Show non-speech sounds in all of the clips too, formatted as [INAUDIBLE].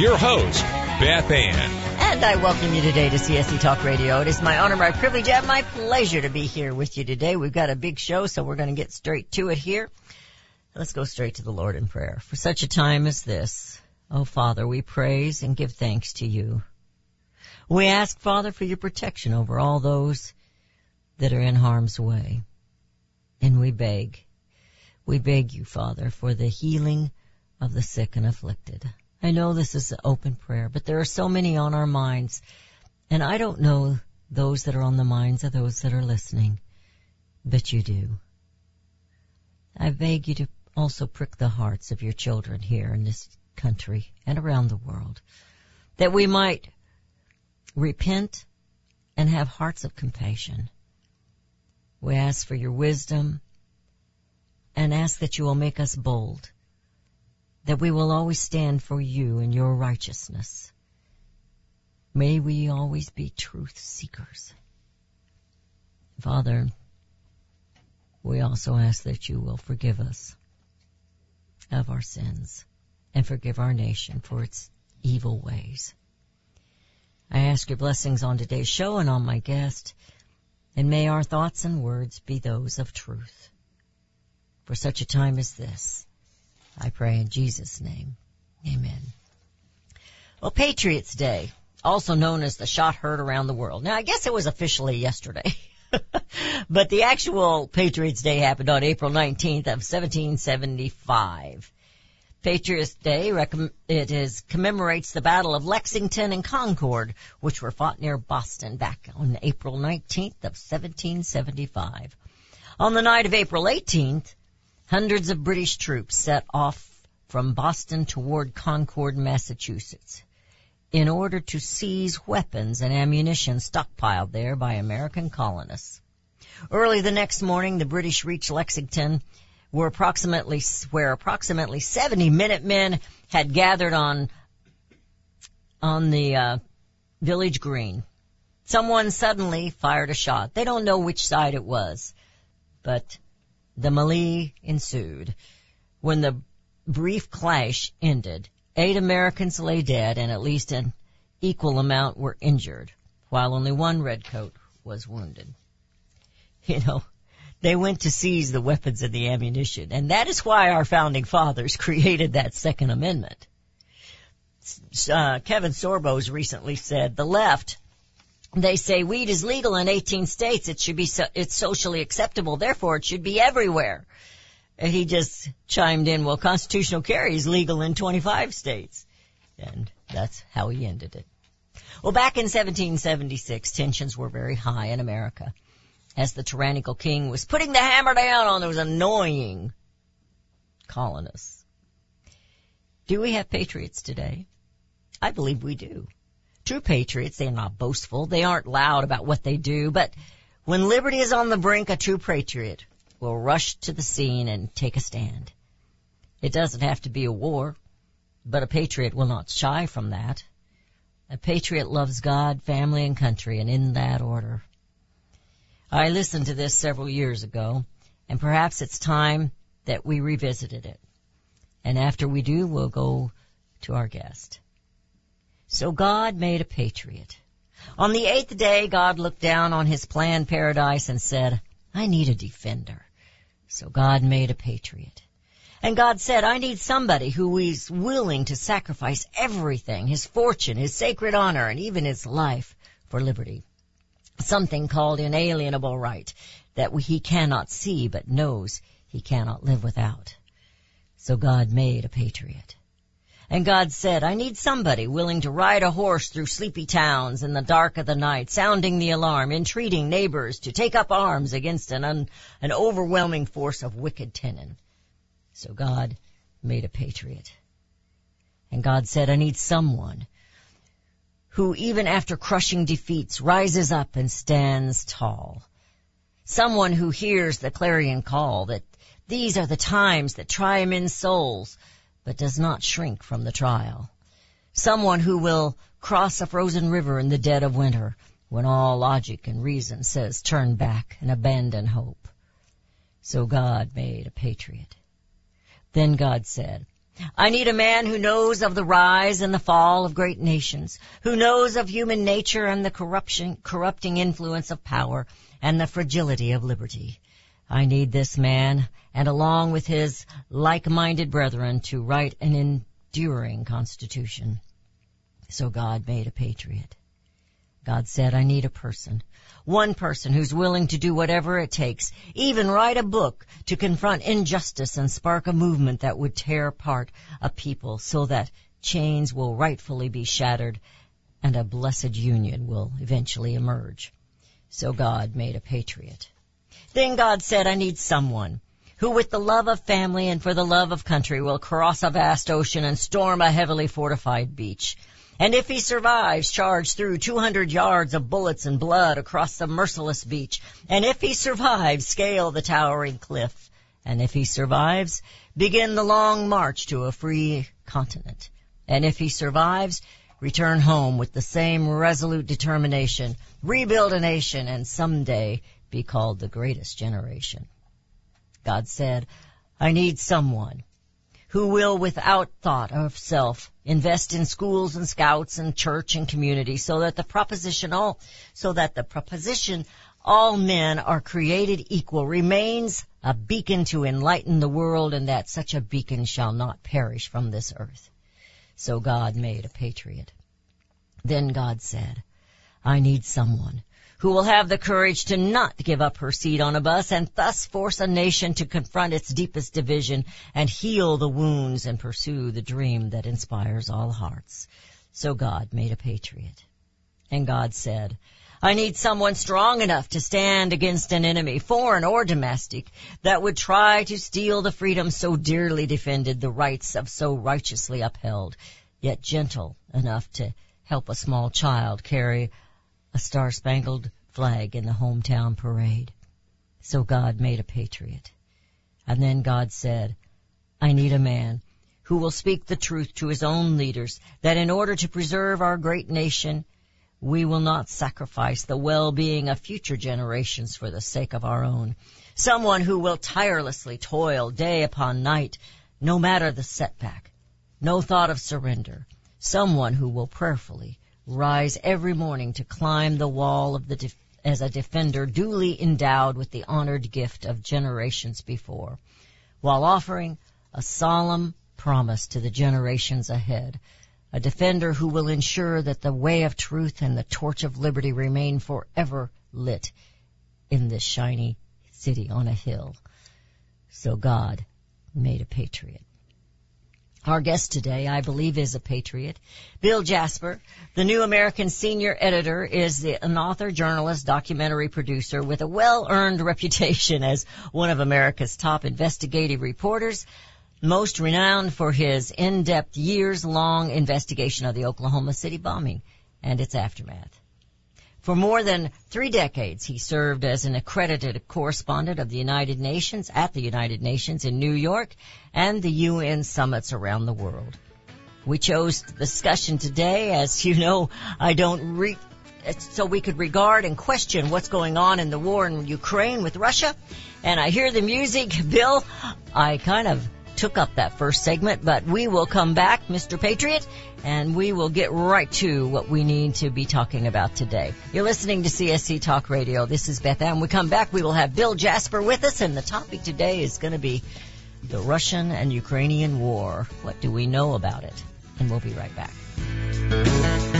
your host, Beth Ann. And I welcome you today to CSC Talk Radio. It is my honor, my privilege, and my pleasure to be here with you today. We've got a big show, so we're going to get straight to it here. Let's go straight to the Lord in prayer. For such a time as this, oh Father, we praise and give thanks to you. We ask, Father, for your protection over all those that are in harm's way. And we beg, we beg you, Father, for the healing of the sick and afflicted. I know this is an open prayer, but there are so many on our minds, and I don't know those that are on the minds of those that are listening, but you do. I beg you to also prick the hearts of your children here in this country and around the world, that we might repent and have hearts of compassion. We ask for your wisdom and ask that you will make us bold that we will always stand for you and your righteousness. May we always be truth seekers. Father, we also ask that you will forgive us of our sins and forgive our nation for its evil ways. I ask your blessings on today's show and on my guest, and may our thoughts and words be those of truth. For such a time as this, I pray in Jesus' name. Amen. Well, Patriots Day, also known as the shot heard around the world. Now, I guess it was officially yesterday. [LAUGHS] but the actual Patriots Day happened on April 19th of 1775. Patriots Day, it is commemorates the Battle of Lexington and Concord, which were fought near Boston back on April 19th of 1775. On the night of April 18th, Hundreds of British troops set off from Boston toward Concord, Massachusetts, in order to seize weapons and ammunition stockpiled there by American colonists. Early the next morning, the British reached Lexington, where approximately where approximately 70 Minutemen had gathered on on the uh, village green. Someone suddenly fired a shot. They don't know which side it was, but the melee ensued. When the brief clash ended, eight Americans lay dead and at least an equal amount were injured, while only one redcoat was wounded. You know, they went to seize the weapons and the ammunition, and that is why our founding fathers [LAUGHS] created that Second Amendment. Uh, Kevin Sorbos recently said the left they say weed is legal in 18 states. It should be, so, it's socially acceptable. Therefore, it should be everywhere. And he just chimed in, well, constitutional carry is legal in 25 states. And that's how he ended it. Well, back in 1776, tensions were very high in America as the tyrannical king was putting the hammer down on those annoying colonists. Do we have patriots today? I believe we do. True patriots, they're not boastful. They aren't loud about what they do, but when liberty is on the brink, a true patriot will rush to the scene and take a stand. It doesn't have to be a war, but a patriot will not shy from that. A patriot loves God, family, and country, and in that order. I listened to this several years ago, and perhaps it's time that we revisited it. And after we do, we'll go to our guest. So God made a patriot. On the eighth day, God looked down on his planned paradise and said, I need a defender. So God made a patriot. And God said, I need somebody who is willing to sacrifice everything, his fortune, his sacred honor, and even his life for liberty. Something called inalienable right that he cannot see but knows he cannot live without. So God made a patriot. And God said, I need somebody willing to ride a horse through sleepy towns in the dark of the night, sounding the alarm, entreating neighbors to take up arms against an, un, an overwhelming force of wicked tenant. So God made a patriot. And God said, I need someone who even after crushing defeats rises up and stands tall. Someone who hears the clarion call that these are the times that try men's souls, but does not shrink from the trial. Someone who will cross a frozen river in the dead of winter when all logic and reason says turn back and abandon hope. So God made a patriot. Then God said, I need a man who knows of the rise and the fall of great nations, who knows of human nature and the corruption, corrupting influence of power and the fragility of liberty. I need this man, and along with his like-minded brethren, to write an enduring constitution. So God made a patriot. God said, I need a person. One person who's willing to do whatever it takes, even write a book to confront injustice and spark a movement that would tear apart a people so that chains will rightfully be shattered and a blessed union will eventually emerge. So God made a patriot. Then God said, I need someone who with the love of family and for the love of country will cross a vast ocean and storm a heavily fortified beach. And if he survives, charge through 200 yards of bullets and blood across the merciless beach. And if he survives, scale the towering cliff. And if he survives, begin the long march to a free continent. And if he survives, return home with the same resolute determination, rebuild a nation, and someday be called the greatest generation. God said, I need someone who will without thought of self invest in schools and scouts and church and community so that the proposition all so that the proposition all men are created equal remains a beacon to enlighten the world and that such a beacon shall not perish from this earth. So God made a patriot. Then God said, I need someone who will have the courage to not give up her seat on a bus and thus force a nation to confront its deepest division and heal the wounds and pursue the dream that inspires all hearts. So God made a patriot. And God said, I need someone strong enough to stand against an enemy, foreign or domestic, that would try to steal the freedom so dearly defended, the rights of so righteously upheld, yet gentle enough to help a small child carry a star-spangled flag in the hometown parade. So God made a patriot. And then God said, I need a man who will speak the truth to his own leaders that in order to preserve our great nation, we will not sacrifice the well-being of future generations for the sake of our own. Someone who will tirelessly toil day upon night, no matter the setback. No thought of surrender. Someone who will prayerfully rise every morning to climb the wall of the def- as a defender duly endowed with the honored gift of generations before, while offering a solemn promise to the generations ahead, a defender who will ensure that the way of truth and the torch of liberty remain forever lit in this shiny city on a hill. So God made a patriot. Our guest today, I believe, is a patriot. Bill Jasper, the New American senior editor, is an author, journalist, documentary producer with a well-earned [LAUGHS] reputation as one of America's top investigative reporters, most renowned for his in-depth years-long investigation of the Oklahoma City bombing and its aftermath. For more than three decades, he served as an accredited correspondent of the United Nations at the United Nations in New York and the UN summits around the world. We chose the discussion today, as you know, I don't re- so we could regard and question what's going on in the war in Ukraine with Russia. And I hear the music, Bill. I kind of took up that first segment, but we will come back, Mr. Patriot, and we will get right to what we need to be talking about today. You're listening to CSC Talk Radio. This is Beth Ann. When we come back, we will have Bill Jasper with us, and the topic today is going to be the Russian and Ukrainian war. What do we know about it? And we'll be right back.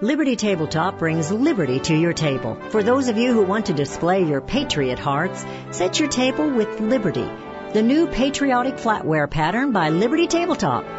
Liberty Tabletop brings liberty to your table. For those of you who want to display your patriot hearts, set your table with Liberty, the new patriotic flatware pattern by Liberty Tabletop.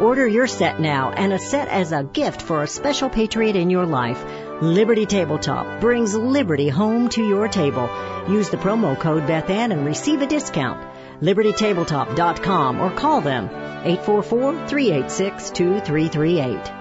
Order your set now and a set as a gift for a special patriot in your life. Liberty Tabletop brings liberty home to your table. Use the promo code BethAnn and receive a discount. LibertyTabletop.com or call them 844-386-2338.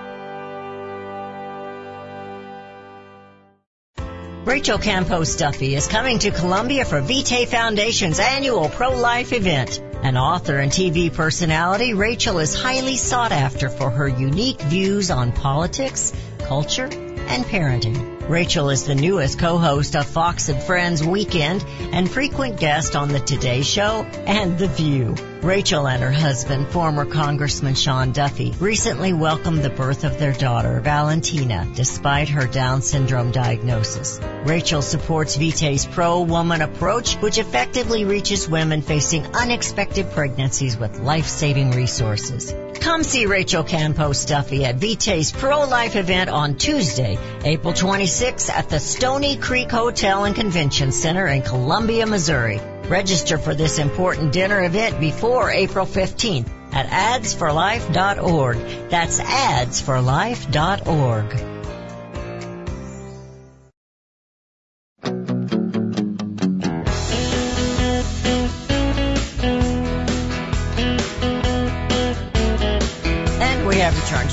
Rachel Campos Duffy is coming to Columbia for Vitae Foundation's annual pro-life event. An author and TV personality, Rachel is highly sought after for her unique views on politics, culture, and parenting. Rachel is the newest co-host of Fox and Friends Weekend and frequent guest on the Today Show and The View. Rachel and her husband, former Congressman Sean Duffy, recently welcomed the birth of their daughter, Valentina, despite her Down syndrome diagnosis. Rachel supports Vitae's pro-woman approach, which effectively reaches women facing unexpected pregnancies with life-saving resources. Come see Rachel Campos Duffy at Vitae's pro-life event on Tuesday, April 26th at the Stony Creek Hotel and Convention Center in Columbia, Missouri. Register for this important dinner event before April 15th at adsforlife.org. That's adsforlife.org.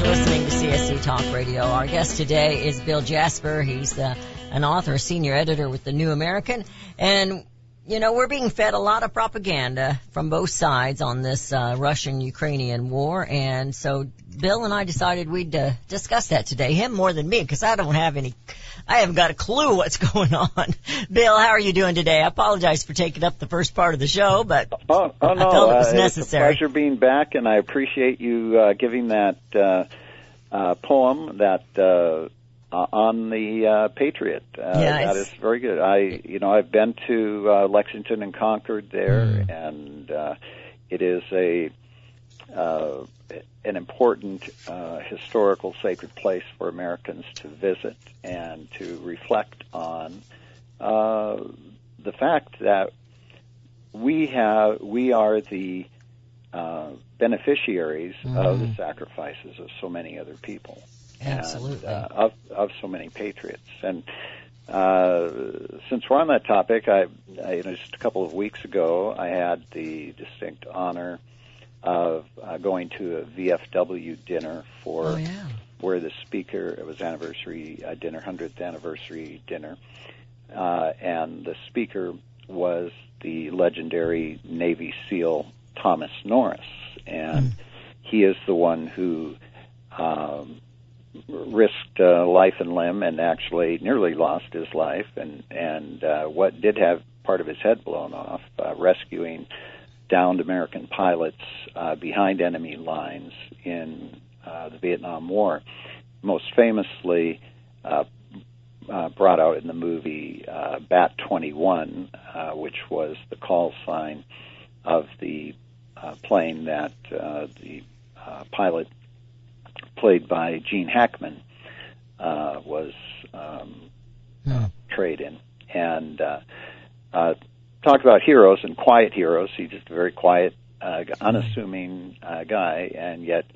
listening to CSC Talk Radio. Our guest today is Bill Jasper. He's an author, senior editor with the New American. And, you know, we're being fed a lot of propaganda from both sides on this uh, Russian-Ukrainian war. And so Bill and I decided we'd uh, discuss that today. Him more than me because I don't have any, I haven't got a clue what's [LAUGHS] going on. Bill, how are you doing today? I apologize for taking up the first part of the show, but Oh, oh I no, felt it was uh, necessary. It's a pleasure being back, and I appreciate you uh, giving that uh, uh, poem that uh, uh, on the uh, Patriot. Uh, Yeah, that is very good. I, you know, I've been to uh, Lexington and Concord there, Mm. and uh, it is a uh, an important uh, historical sacred place for Americans to visit and to reflect on uh, the fact that we have we are the uh, beneficiaries of the sacrifices of so many other people Absolutely. and, uh, of of so many patriots and uh, since we're on that topic, I, I you know just a couple of weeks ago I had the distinct honor of uh, going to a VFW dinner for oh, yeah. where the speaker it was anniversary uh, dinner, hundredth anniversary dinner, uh, and the speaker was the legendary Navy SEAL Thomas Norris, and he is the one who um, risked uh, life and limb and actually nearly lost his life, and and uh, what did have part of his head blown off, uh, rescuing downed American pilots uh, behind enemy lines in uh, the Vietnam War. Most famously, uh, uh, brought out in the movie uh, Bat 21, uh, which was the call sign of the uh, plane that uh, the uh, pilot, played by Gene Hackman, uh, was um, Hmm. trade in. And uh, uh, talk about heroes and quiet heroes. He's just a very quiet, uh, unassuming uh, guy, and yet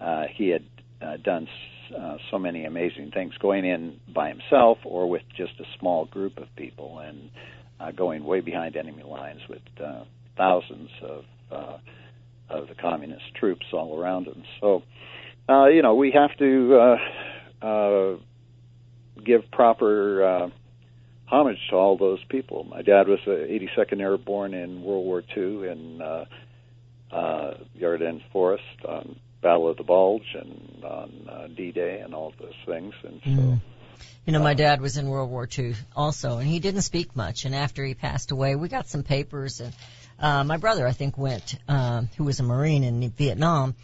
uh, he had uh, done s- uh, so many amazing things, going in by himself or with just a small group of people, and uh, going way behind enemy lines with uh, thousands of uh, of the communist troops all around him. So, uh, you know, we have to. Uh, uh, give proper uh, homage to all those people. My dad was uh, 82nd Airborne in World War II in uh, uh, Ardennes Forest on Battle of the Bulge and on uh, D-Day and all those things. And so, Mm. You know, my dad was in World War II also, and he didn't speak much. And after he passed away, we got some papers, and uh, my brother, I think, went, um, who was a Marine in Vietnam.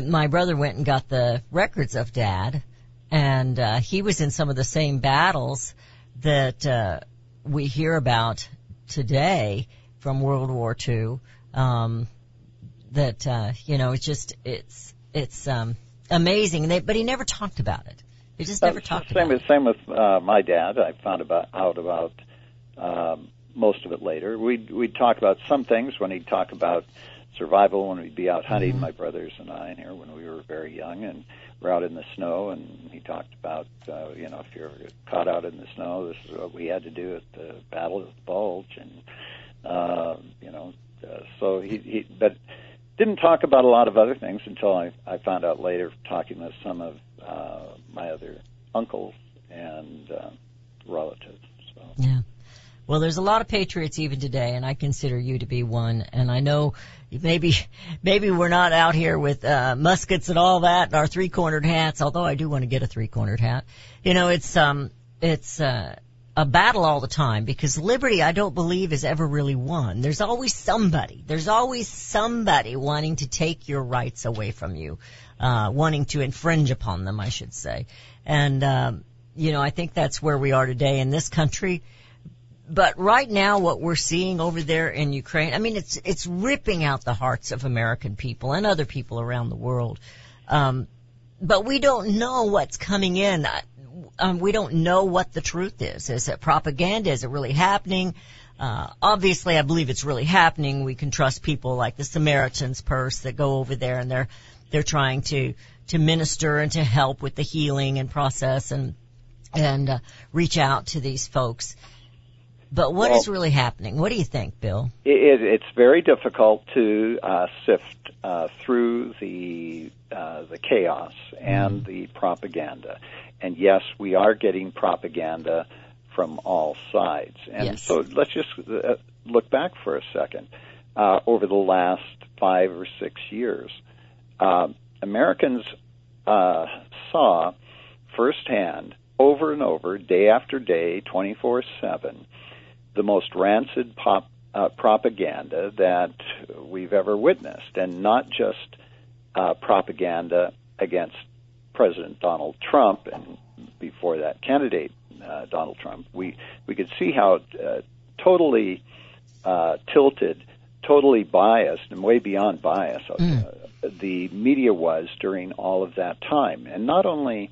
My brother went and got the records of Dad, and uh, he was in some of the same battles that uh, we hear about today from World War II. Um, that uh, you know, it's just it's it's um, amazing. They, but he never talked about it. He just never talked same about with same with uh, my dad. I found about out about um, most of it later. We'd we'd talk about some things when he'd talk about survival when we'd be out hunting, Mhm. my brothers and I, and here when we were very young, and we're out in the snow, and he talked about uh, you know if you're caught out in the snow, this is what we had to do at the Battle of the Bulge, and uh, you know, uh, so he, he but didn't talk about a lot of other things until I, I found out later, talking with some of uh, my other uncles and uh, relatives. So Yeah. Well, there's a lot of patriots even today, and I consider you to be one. And I know maybe, [LAUGHS] maybe we're not out here with uh, muskets and all that, and our three-cornered hats. Although I do want to get a three-cornered hat. You know, it's um, it's uh, a battle all the time because liberty, I don't believe, is ever really won. There's always somebody. There's always somebody wanting to take your rights away from you, uh, wanting to infringe upon them, I should say. And um, you know, I think that's where we are today in this country but right now what we're seeing over there in Ukraine, I mean, it's, it's ripping out the hearts of American people and other people around the world. Um, but we don't know what's coming in. Um, we don't know what the truth is. Is it propaganda? Is it really happening? Uh, obviously I believe it's really happening. We can trust people like the Samaritan's Purse that go over there and they're, they're trying to, to minister and to help with the healing and process and, and, uh, reach out to these folks. But what is Well- really happening? What do you think, Bill? it, it's very difficult to uh, sift uh, through the uh, the chaos and the propaganda. And yes, we are getting propaganda from all sides. And Yes. so let's just uh, look back for a second. Uh, over the last five or six years, uh, Americans uh, saw firsthand, over and over, day after day, 24 7, the most rancid pop, uh, propaganda that we've ever witnessed, and not just uh, propaganda against President Donald Trump and before that candidate uh, Donald Trump. We we could see how uh, totally uh, tilted, totally biased, and way beyond bias Mm. uh, the media was during all of that time, and not only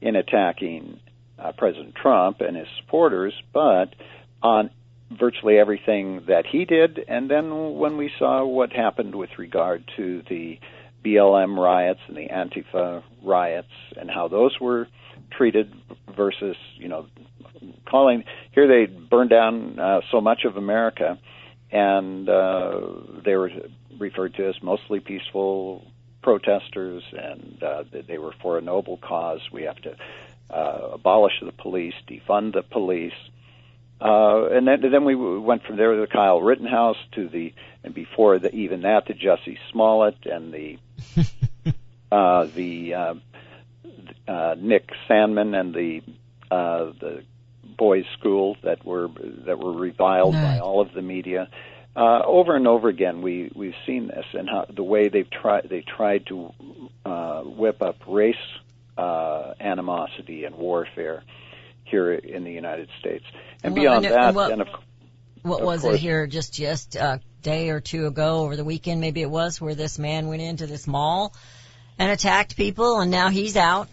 in attacking uh, President Trump and his supporters, but on virtually everything that he did. And then when we saw what happened with regard to the BLM riots and the Antifa riots and how those were treated versus, you know, calling here they burned down uh, so much of America and uh, they were referred to as mostly peaceful protesters and uh, they were for a noble cause. We have to uh, abolish the police, defund the police. Uh, and then, then we went from there to the Kyle Rittenhouse to the, and before the, even that, to Jesse Smollett and the, [LAUGHS] uh, the, uh, uh, Nick Sandmann and the, uh, the boys' school that were, that were reviled by all of the media. Uh, over and over again, we, we've seen this and how the way they've tried, they tried to, uh, whip up race, uh, animosity and warfare here in the United States. And Well, beyond and- that, what- then of What Of was course. it here just just a day or two ago over the weekend maybe it was where this man went into this mall and attacked people and now he's out.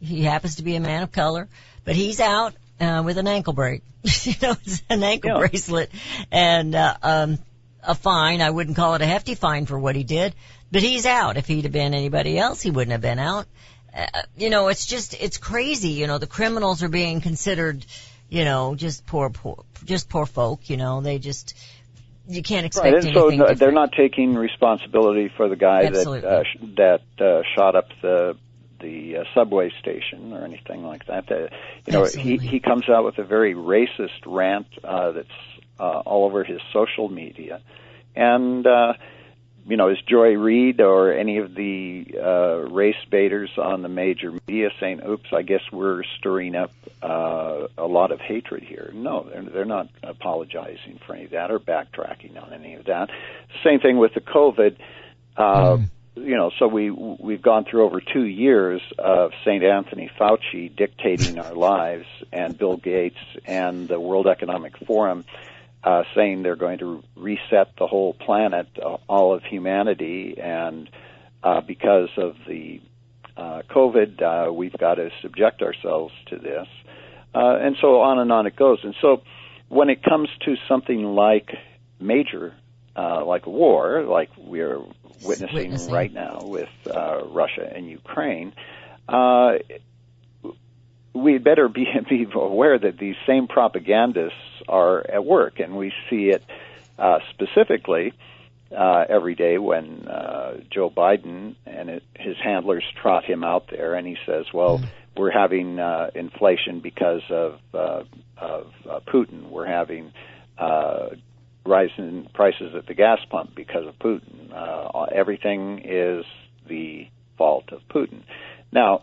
He happens to be a man of color, but he's out uh, with an ankle break. [LAUGHS] you know, it's an ankle Yeah. bracelet and uh, um a fine. I wouldn't call it a hefty fine for what he did, but he's out. If he'd have been anybody else, he wouldn't have been out. Uh, you know, it's just it's crazy. You know, the criminals are being considered, you know, just poor, poor, just poor folk. You know, they just you can't expect Right, and so anything. different. they're not taking responsibility for the guy Absolutely. that uh, sh- that uh, shot up the the uh, subway station or anything like that. Uh, you know, he he comes out with a very racist rant uh, that's uh, all over his social media, and uh, you know, is Joy Reid or any of the uh, race baiters on the major media saying, "Oops, I guess we're stirring up uh, a lot of hatred here"? No, they're they're not apologizing for any of that or backtracking on any of that. Same thing with the COVID. Uh, You know, so we we've gone through over two years of St. Anthony Fauci dictating our lives, and Bill Gates and the World Economic Forum uh, saying they're going to reset the whole planet, uh, all of humanity, and uh, because of the uh, COVID, uh, we've got to subject ourselves to this, uh, and so on and on it goes. And so, when it comes to something like major, uh, like war, like we're witnessing, Witnessing. right now with uh, Russia and Ukraine, uh, we better be, [LAUGHS] be aware that these same propagandists are at work, and we see it uh, specifically uh, every day when uh, Joe Biden and it, his handlers trot him out there, and he says, "Well, we're having uh, inflation because of uh, of uh, Putin. We're having uh, rise in prices at the gas pump because of Putin. Uh, everything is the fault of Putin." Now,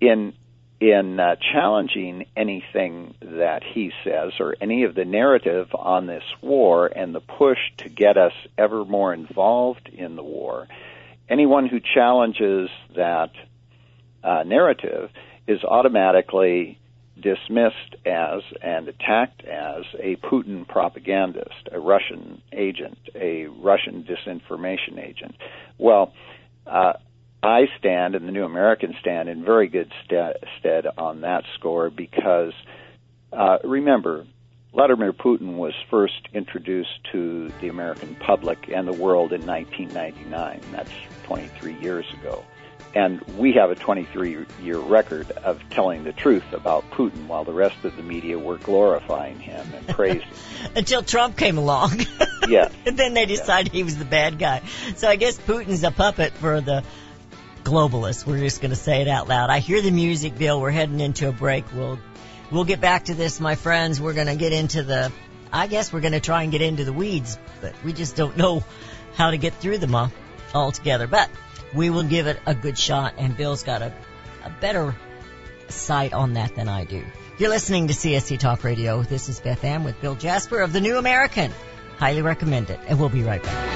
in in uh, challenging anything that he says or any of the narrative on this war and the push to get us ever more involved in the war, anyone who challenges that uh, narrative is automatically dismissed as and attacked as a Putin propagandist, a Russian agent, a Russian disinformation agent. Well, uh, I stand and the New American stand in very good stead, stead on that score because uh, remember, Vladimir Putin was first introduced to the American public and the world in 1999. That's 23 years ago. And we have a 23 year record of telling the truth about Putin while the rest of the media were glorifying him and praising him. [LAUGHS] Until Trump came along. Yes. [LAUGHS] and then they decided he was the bad guy. So I guess Putin's a puppet for the globalists. We're just going to say it out loud. I hear the music, Bill. We're heading into a break. We'll we'll get back to this, my friends. We're going to get into the. I guess we're going to try and get into the weeds, but we just don't know how to get through them all altogether. But we will give it a good shot, and Bill's got a a better sight on that than I do. You're listening to CSC Talk Radio. This is Beth Ann with Bill Jasper of the New American. Highly recommend it, and we'll be right back.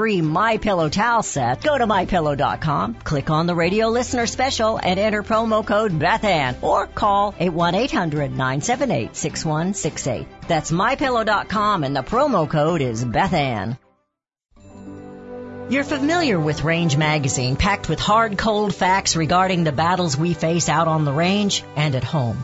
My Pillow towel set, go to mypillow.com, click on the radio listener special and enter promo code BethAnn or call 81800-978-6168. That's mypillow.com and the promo code is BethAnn. You're familiar with Range Magazine, packed with hard, cold facts regarding the battles we face out on the range and at home.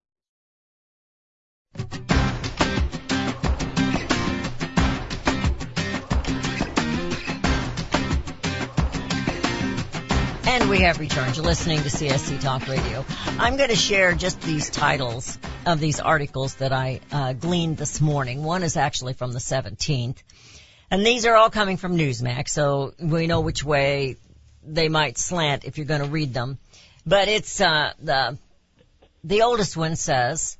And we have returned. You're listening to CSC Talk Radio. I'm going to share just these titles of these articles that I uh, gleaned this morning. One is actually from the 17th. And these are all coming from Newsmax, so we know which way they might slant if you're going to read them. But it's uh, the the oldest one says,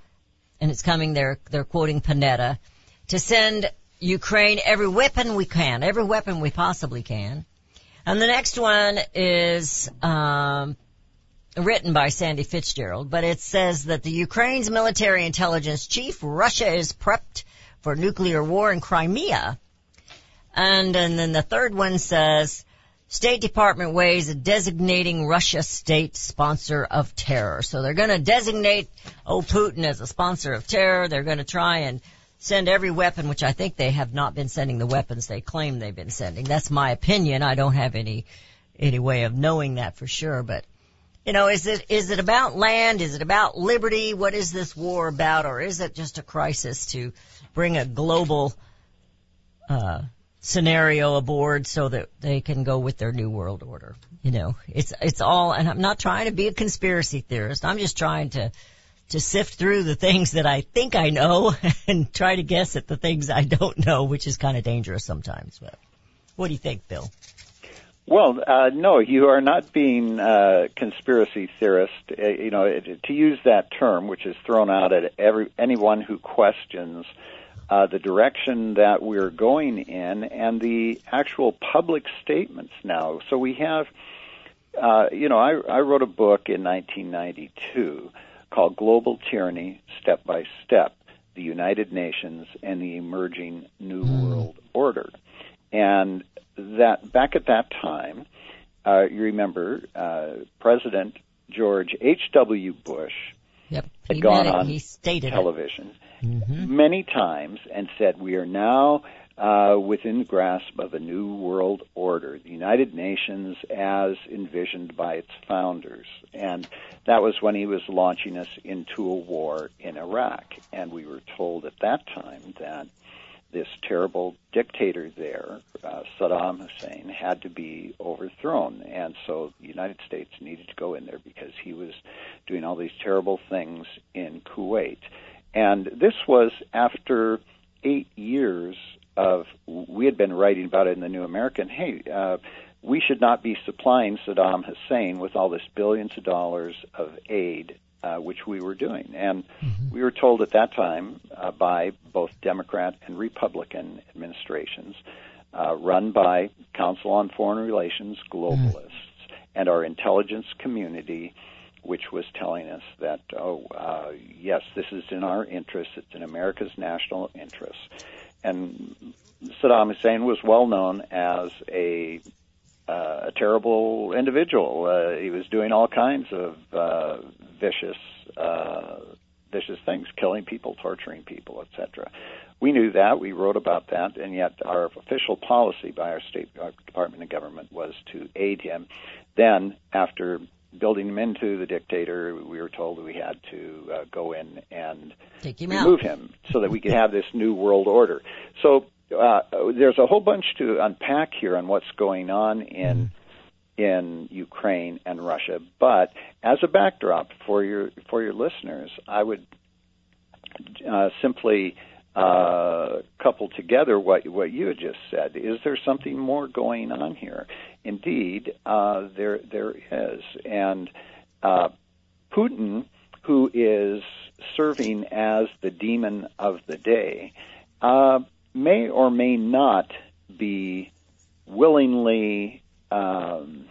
and it's coming. They're they're quoting Panetta to send Ukraine every weapon we can, every weapon we possibly can. And the next one is um, written by Sandy Fitzgerald, but it says that the Ukraine's military intelligence chief, Russia is prepped for nuclear war in Crimea. And, and then the third one says, State Department weighs designating Russia state sponsor of terror. So they're going to designate old Putin as a sponsor of terror. They're going to try and send every weapon, which I think they have not been sending the weapons they claim they've been sending. That's my opinion. I don't have any any way of knowing that for sure, but you know, is it is it about land? Is it about liberty? What is this war about, or is it just a crisis to bring a global uh, scenario aboard so that they can go with their new world order? You know, it's it's all, and I'm not trying to be a conspiracy theorist. I'm just trying to to sift through the things that I think I know [LAUGHS] and try to guess at the things I don't know, which is kind of dangerous sometimes. But what do you think, Bill? Well, uh, no, you are not being uh, conspiracy theorist. Uh, you know, to use that term, which is thrown out at every anyone who questions uh, the direction that we're going in and the actual public statements now. So we have, uh, you know, I, I wrote a book in 1992 called Global Tyranny Step by Step The United Nations and the Emerging New World Order. And that back at that time, uh, you remember uh, President George H.W. Bush Yep. had gone on He stated it. Mm-hmm. many times and said, We are now uh, within the grasp of a new world order, the United Nations as envisioned by its founders. And that was when he was launching us into a war in Iraq. And we were told at that time that this terrible dictator there, uh, Saddam Hussein, had to be overthrown. And so the United States needed to go in there because he was doing all these terrible things in Kuwait. And this was after eight years of, we had been writing about it in the New American. Hey, uh, we should not be supplying Saddam Hussein with all this billions of dollars of aid, uh, which we were doing. And we were told at that time uh, by both Democrat and Republican administrations, uh, run by Council on Foreign Relations globalists and our intelligence community, which was telling us that, oh, uh, yes, this is in our interest, it's in America's national interest. And Saddam Hussein was well known as a uh, a terrible individual. Uh, he was doing all kinds of uh, vicious, uh, vicious things, killing people, torturing people, etc. We knew that. We wrote about that, and yet our official policy by our State Department of Government was to aid him. Then, after building him into the dictator, we were told that we had to uh, go in and Take him remove out. him so that we could have this new world order. So uh, there's a whole bunch to unpack here on what's going on in in Ukraine and Russia. But as a backdrop for your for your listeners, I would uh, simply uh, couple together what what you had just said. Is there something more going on here? Indeed, uh, there there is, and uh, Putin, who is serving as the demon of the day, uh, may or may not be willingly um,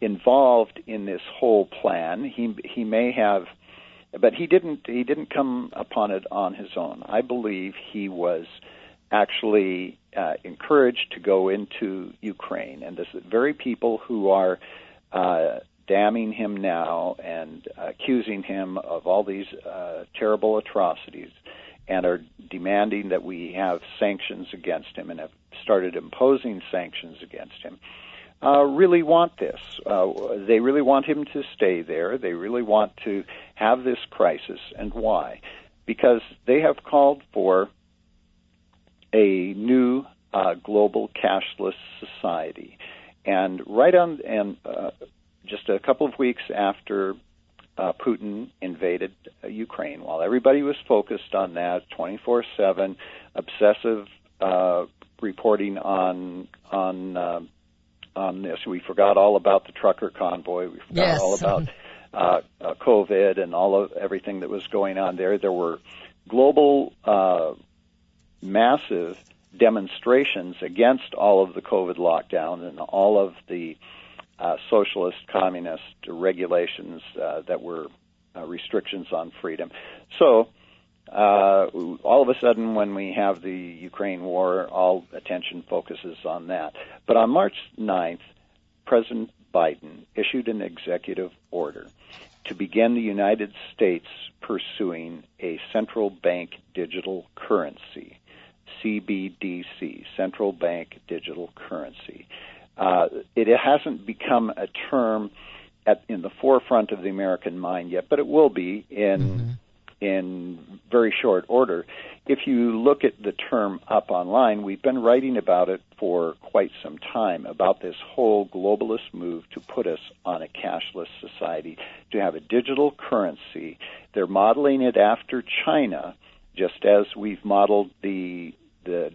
involved in this whole plan. He he may have, but he didn't. He didn't come upon it on his own. I believe he was actually uh, encouraged to go into Ukraine, and this very people who are. Uh, damning him now and accusing him of all these uh, terrible atrocities and are demanding that we have sanctions against him and have started imposing sanctions against him, uh, really want this. Uh, they really want him to stay there. They really want to have this crisis. And why? Because they have called for a new uh, global cashless society. And right on, and uh, just a couple of weeks after uh, Putin invaded uh, Ukraine, while everybody was focused on that 24 7, obsessive uh, reporting on on uh, on this. We forgot all about the trucker convoy. We forgot Yes. all about uh, uh, COVID and all of everything that was going on there. There were global, uh, massive demonstrations against all of the COVID lockdown and all of the uh, socialist, communist regulations uh, that were uh, restrictions on freedom. So, uh, all of a sudden, when we have the Ukraine war, all attention focuses on that. But on March 9th, President Biden issued an executive order to begin the United States pursuing a central bank digital currency, CBDC, central bank digital currency. Uh, it hasn't become a term at, in the forefront of the American mind yet, but it will be in in very short order. If you look at the term up online, we've been writing about it for quite some time about this whole globalist move to put us on a cashless society, to have a digital currency. They're modeling it after China, just as we've modeled the the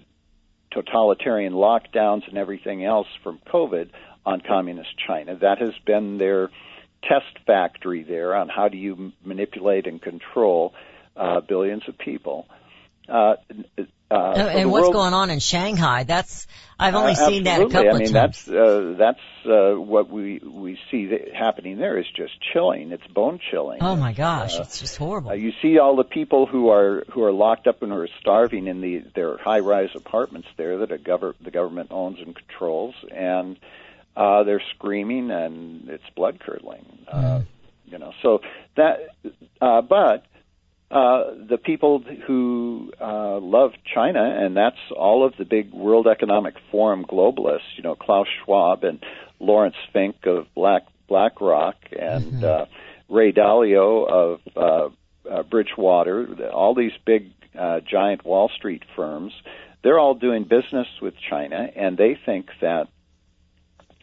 totalitarian lockdowns and everything else from COVID on communist China. That has been their test factory there on how do you manipulate and control uh, billions of people. Uh, Uh, Oh, so and what's world- going on in Shanghai? That's I've only Uh, seen that a couple I mean, of times. that's uh, that's uh, what we we see that happening there is just chilling. It's bone chilling. oh my gosh, Uh, it's just horrible. Uh, you see all the people who are who are locked up and who are starving in the their high-rise apartments there that a gover- the government owns and controls, and uh, they're screaming and it's blood curdling. Uh, you know, so that, uh, but uh, the people who uh, love China, and that's all of the big World Economic Forum globalists, you know, Klaus Schwab and Laurence Fink of Black BlackRock and uh, Ray Dalio of uh, uh, Bridgewater, all these big uh, giant Wall Street firms, they're all doing business with China, and they think that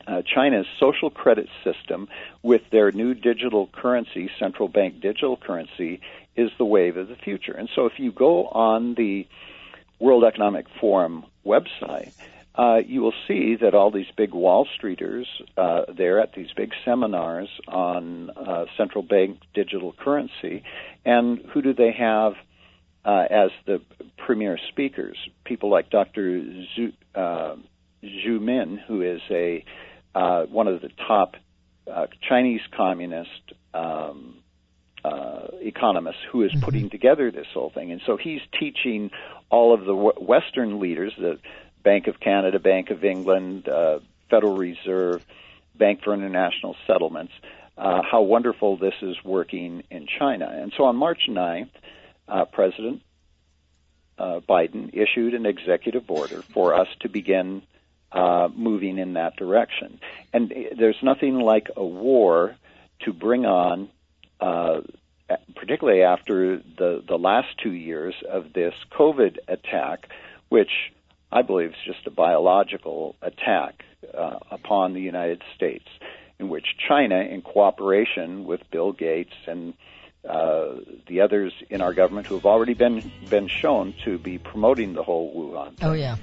uh, China's social credit system with their new digital currency, central bank digital currency, is the wave of the future. And so if you go on the World Economic Forum website, uh, you will see that all these big Wall Streeters uh, there at these big seminars on uh, central bank digital currency, and who do they have uh, as the premier speakers? People like Dr. Zhu, uh, Zhu Min, who is a uh, one of the top uh, Chinese communist um, uh, economists who is putting together this whole thing. And so he's teaching all of the Western leaders, the Bank of Canada, Bank of England, uh, Federal Reserve, Bank for International Settlements, uh, how wonderful this is working in China. And so on March 9th, uh, President uh, Biden issued an executive order for us to begin uh, moving in that direction. And there's nothing like a war to bring on, uh, particularly after the, the last two years of this COVID attack, which I believe is just a biological attack uh, upon the United States, in which China, in cooperation with Bill Gates and uh, the others in our government who have already been been shown to be promoting the whole Wuhan oh yeah.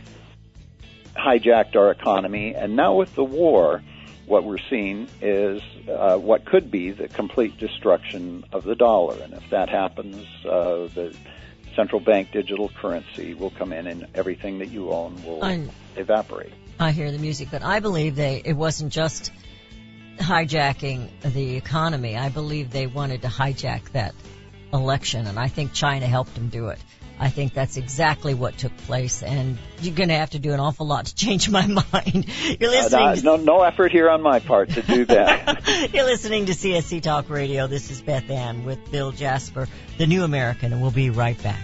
Hijacked our economy, and now with the war, what we're seeing is uh, what could be the complete destruction of the dollar. And if that happens, uh, the central bank digital currency will come in, and everything that you own will I- evaporate. I hear the music, but I believe they it wasn't just hijacking the economy. I believe they wanted to hijack that election, and I think China helped them do it. I think that's exactly what took place, and you're going to have to do an awful lot to change my [LAUGHS] mind. You're Uh, listening. to no, no effort here on my part to do that. [LAUGHS] You're listening to CSC Talk Radio. This is Beth Ann with Bill Jasper, the New American, and we'll be right back.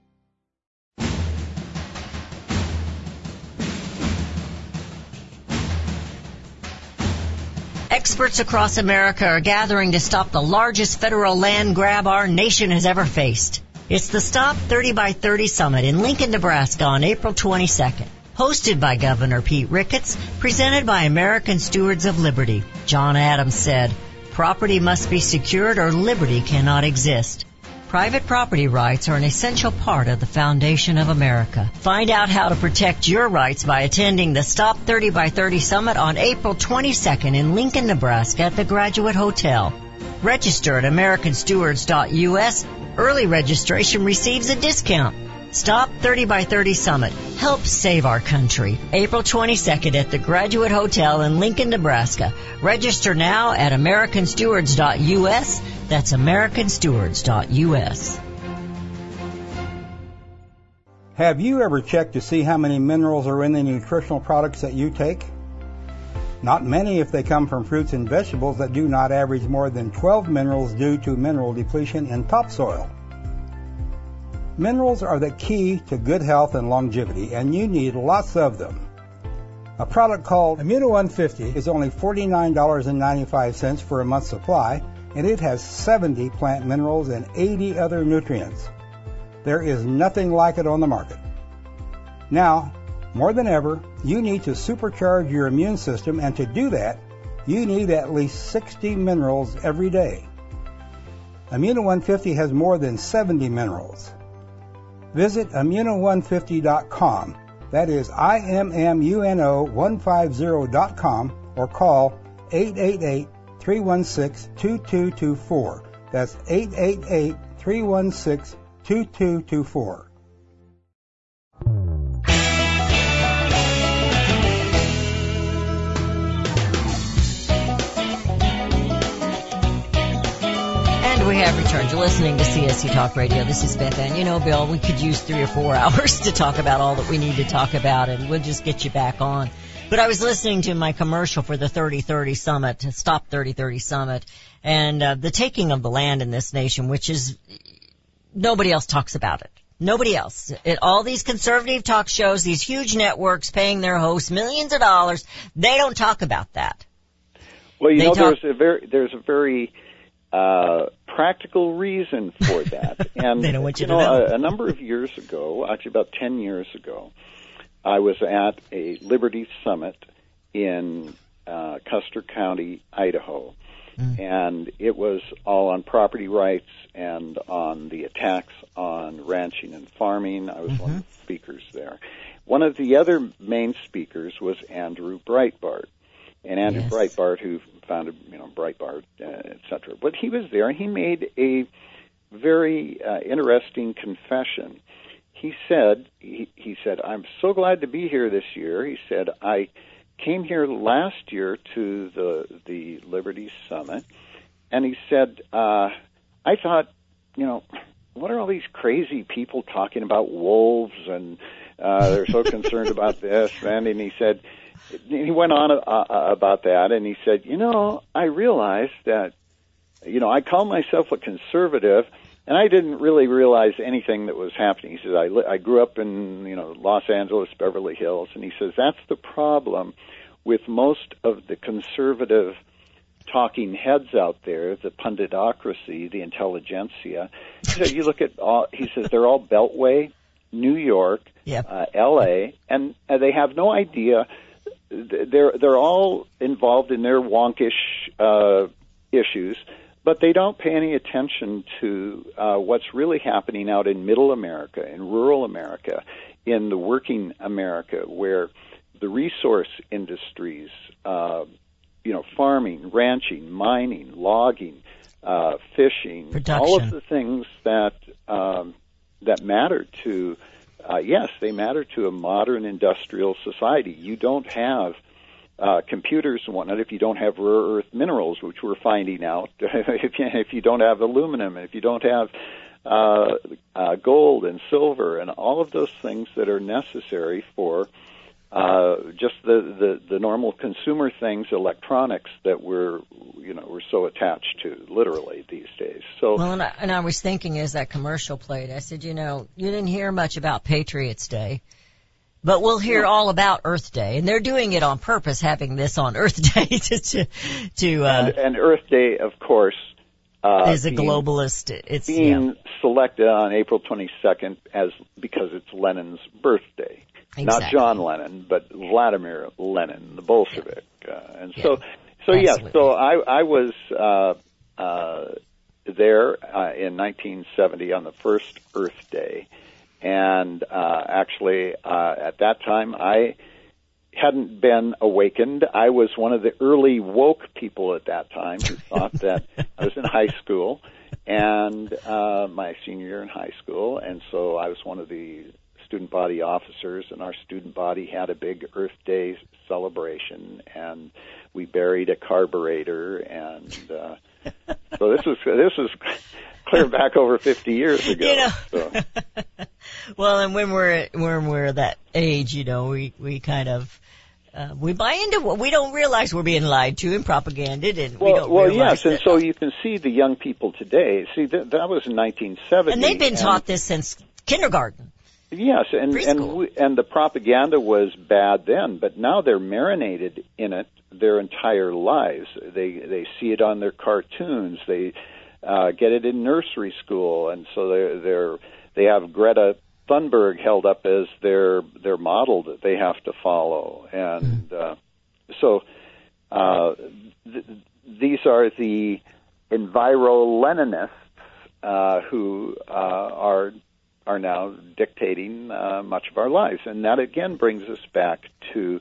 Experts across America are gathering to stop the largest federal land grab our nation has ever faced. It's the Stop 30 by 30 Summit in Lincoln, Nebraska on April 22nd. Hosted by Governor Pete Ricketts, presented by American Stewards of Liberty. John Adams said, property must be secured or liberty cannot exist. Private property rights are an essential part of the foundation of America. Find out how to protect your rights by attending the Stop 30 by 30 Summit on April 22nd in Lincoln, Nebraska at the Graduate Hotel. Register at americanstewards.us. Early registration receives a discount. Stop 30 by 30 Summit. Help save our country. April 22nd at the Graduate Hotel in Lincoln, Nebraska. Register now at americanstewards.us. That's americanstewards.us. Have you ever checked to see how many minerals are in the nutritional products that you take? Not many if they come from fruits and vegetables that do not average more than 12 minerals due to mineral depletion in topsoil. Minerals are the key to good health and longevity, and you need lots of them. A product called Immuno 150 is only $49.95 for a month's supply, and it has 70 plant minerals and 80 other nutrients. There is nothing like it on the market. Now, more than ever, you need to supercharge your immune system, and to do that, you need at least 60 minerals every day. Immuno 150 has more than 70 minerals. Visit immuno150.com. That is IMMUNO150.com or call 888 316 2224. That's 888 have returned. You're listening to CSC Talk Radio. This is Beth Ann. You know, Bill, we could use three or four [LAUGHS] hours to talk about all that we need to talk about, and we'll just get you back on. But I was listening to my commercial for the 3030 Summit, Stop 3030 Summit, and uh, the taking of the land in this nation, which is nobody else talks about it. Nobody else. It, all these conservative talk shows, these huge networks paying their hosts millions of dollars, they don't talk about that. Well, you They know, talk- there's a very there's a very uh, practical reason for [LAUGHS] that, and They don't want you to know, know. A, a number of years ago, actually about ten years ago, I was at a Liberty Summit in uh, Custer County, Idaho, Mm. and it was all on property rights and on the attacks on ranching and farming. I was one of the speakers there. One of the other main speakers was Andrew Breitbart, and Andrew Yes. Breitbart, who founded you know Breitbart, uh, et cetera. But he was there, and he made a very uh, interesting confession. He said, he, he said, I'm so glad to be here this year. He said, I came here last year to the the Liberty Summit, and he said, uh, I thought, you know, what are all these crazy people talking about wolves and uh, they're so concerned about this, man? And he said, he went on uh, uh, about that, and he said, you know, I realized that, you know, I call myself a conservative, and I didn't really realize anything that was happening. He says, I, li- I grew up in, you know, Los Angeles, Beverly Hills, and he says that's the problem with most of the conservative talking heads out there, the punditocracy, the intelligentsia. So you look at all, he says they're all Beltway, New York, Yep. uh, L.A., and uh, they have no idea. They're they're all involved in their wonkish uh, issues, but they don't pay any attention to uh, what's really happening out in Middle America, in rural America, in the working America, where the resource industries, uh, you know, farming, ranching, mining, logging, uh, fishing, all of the things that um, that matter to uh, yes, they matter to a modern industrial society. You don't have uh, computers and whatnot if you don't have rare earth minerals, which we're finding out. [LAUGHS] if, you, if you don't have aluminum, if you don't have uh, uh, gold and silver, and all of those things that are necessary for uh, just the, the the normal consumer things, electronics that we're you know we're so attached to, literally these days. So Well, and I, and I was thinking as that commercial played, I said, you know, you didn't hear much about Patriots Day, but we'll hear all about Earth Day, and they're doing it on purpose, having this on Earth [LAUGHS] Day to to, to uh, and, and Earth Day, of course, uh, is a being- globalist. It's being yeah, selected on April 22nd as because it's Lenin's birthday. Not John Lennon, but Vladimir Lenin, the Bolshevik. Uh, and so, Yeah. so yes, Absolutely. so I I was uh, uh, there uh, in 1970 on the first Earth Day, and uh, actually uh, at that time I hadn't been awakened. I was one of the early woke people at that time who thought that [LAUGHS] I was in high school and uh, my senior year in high school, and so I was one of the student body officers, and our student body had a big Earth Day celebration, and we buried a carburetor, and uh, [LAUGHS] so this was this was clear back over 50 years ago. You know. so. [LAUGHS] well, and when we're when we're that age, you know, we we kind of. Uh, we buy into what we don't realize we're being lied to and propaganded, and we don't realize. well, yes, and so you can see the young people today. See, that, that was in 1970, and they've been taught this since kindergarten. Yes, and and we, and the propaganda was bad then, but now they're marinated in it their entire lives. They they see it on their cartoons. They uh, get it in nursery school, and so they're they're they have Greta Thunberg held up as their their model that they have to follow, and uh, so uh, th- these are the enviro-Leninists uh, who uh, are are now dictating uh, much of our lives, and that again brings us back to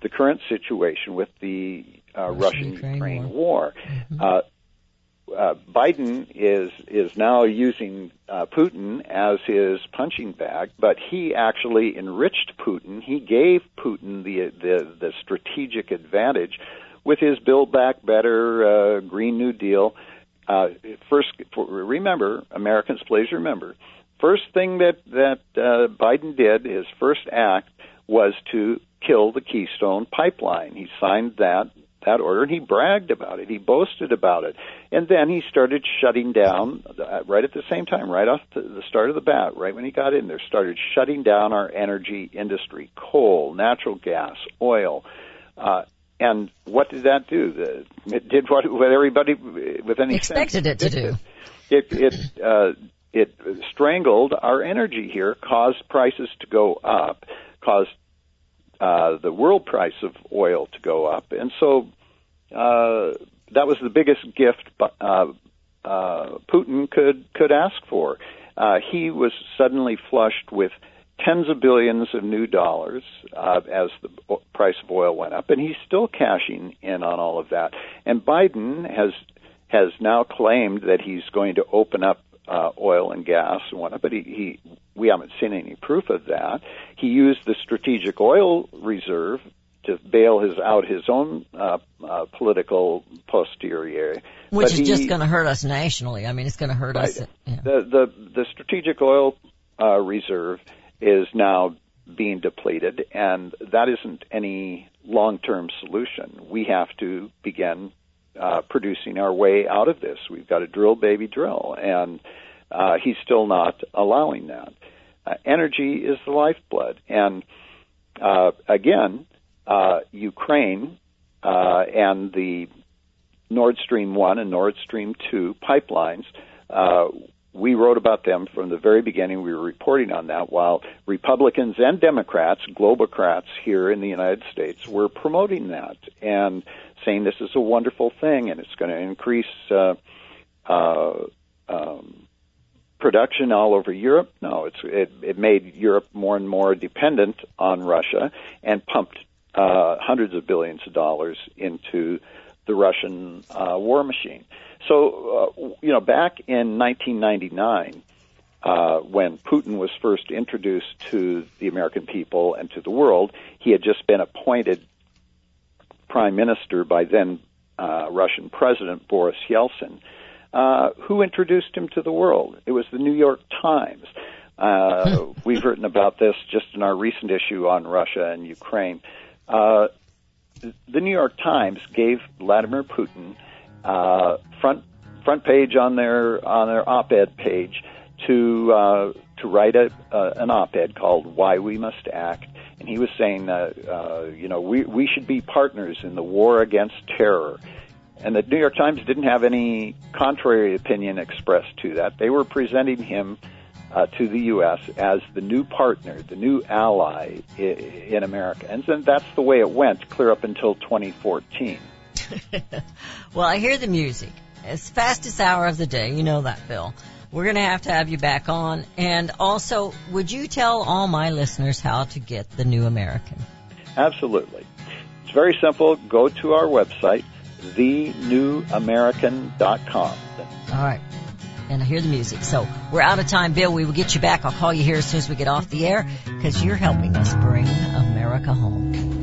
the current situation with the uh, Russia-Ukraine Russian-Ukraine war. Uh, uh, Biden is is now using uh, Putin as his punching bag, but he actually enriched Putin. He gave Putin the the, the strategic advantage with his Build Back Better uh, Green New Deal. Uh, first, for, remember, Americans, please remember, first thing that that uh, Biden did, his first act, was to kill the Keystone Pipeline. He signed that that order, and he bragged about it. He boasted about it, and then he started shutting down uh, right at the same time, right off the, the start of the bat, right when he got in there, started shutting down our energy industry, coal, natural gas, oil. Uh, and what did that do? The, it did what, what everybody with any Expected sense it to do. It it uh, it strangled our energy here, caused prices to go up, caused uh, the world price of oil to go up, and so uh, that was the biggest gift uh, uh, Putin could could ask for. Uh, he was suddenly flushed with tens of billions of new dollars uh, as the price of oil went up, and he's still cashing in on all of that. And Biden has has now claimed that he's going to open up uh, oil and gas and whatnot, but he, he we haven't seen any proof of that. He used the strategic oil reserve to bail his out his own uh, uh, political posterior, Which But is he- just going to hurt us nationally. I mean, it's going to hurt us. Yeah. the the the strategic oil uh, reserve is now being depleted, and that isn't any long-term solution. We have to begin uh, producing our way out of this. We've got to drill, baby, drill, and uh, he's still not allowing that. Uh, energy is the lifeblood, and uh, again, uh, Ukraine uh, and the Nord Stream 1 and Nord Stream 2 pipelines. Uh, we wrote about them from the very beginning. We were reporting on that while Republicans and Democrats, globocrats here in the United States, were promoting that and saying this is a wonderful thing and it's going to increase uh, uh, um, production all over Europe. No, it's it, it made Europe more and more dependent on Russia and pumped uh, hundreds of billions of dollars into the Russian uh, war machine. So, uh, you know, back in 1999, uh, when Putin was first introduced to the American people and to the world, he had just been appointed prime minister by then uh, Russian President Boris Yeltsin, uh, who introduced him to the world. It was the New York Times. Uh, [LAUGHS] we've written about this just in our recent issue on Russia and Ukraine. Uh, the New York Times gave Vladimir Putin uh, front front page on their on their op-ed page to uh, to write a, uh, an op-ed called "Why We Must Act," and he was saying that uh, you know we we should be partners in the war against terror. And the New York Times didn't have any contrary opinion expressed to that. They were presenting him uh, to the U.S. as the new partner, the new ally i- in America. And then that's the way it went clear up until 2014. [LAUGHS] [LAUGHS] Well, I hear the music. It's fastest hour of the day. You know that, Bill. We're going to have to have you back on. And also, would you tell all my listeners how to get the new American? Absolutely. It's very simple. Go to our website, thenewamerican.com. All right. And I hear the music. So we're out of time, Bill. We will get you back. I'll call you here as soon as we get off the air because you're helping us bring America home.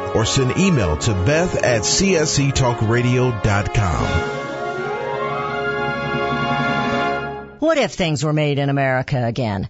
Or send email to beth at csctalkradio.com. What if things were made in America again?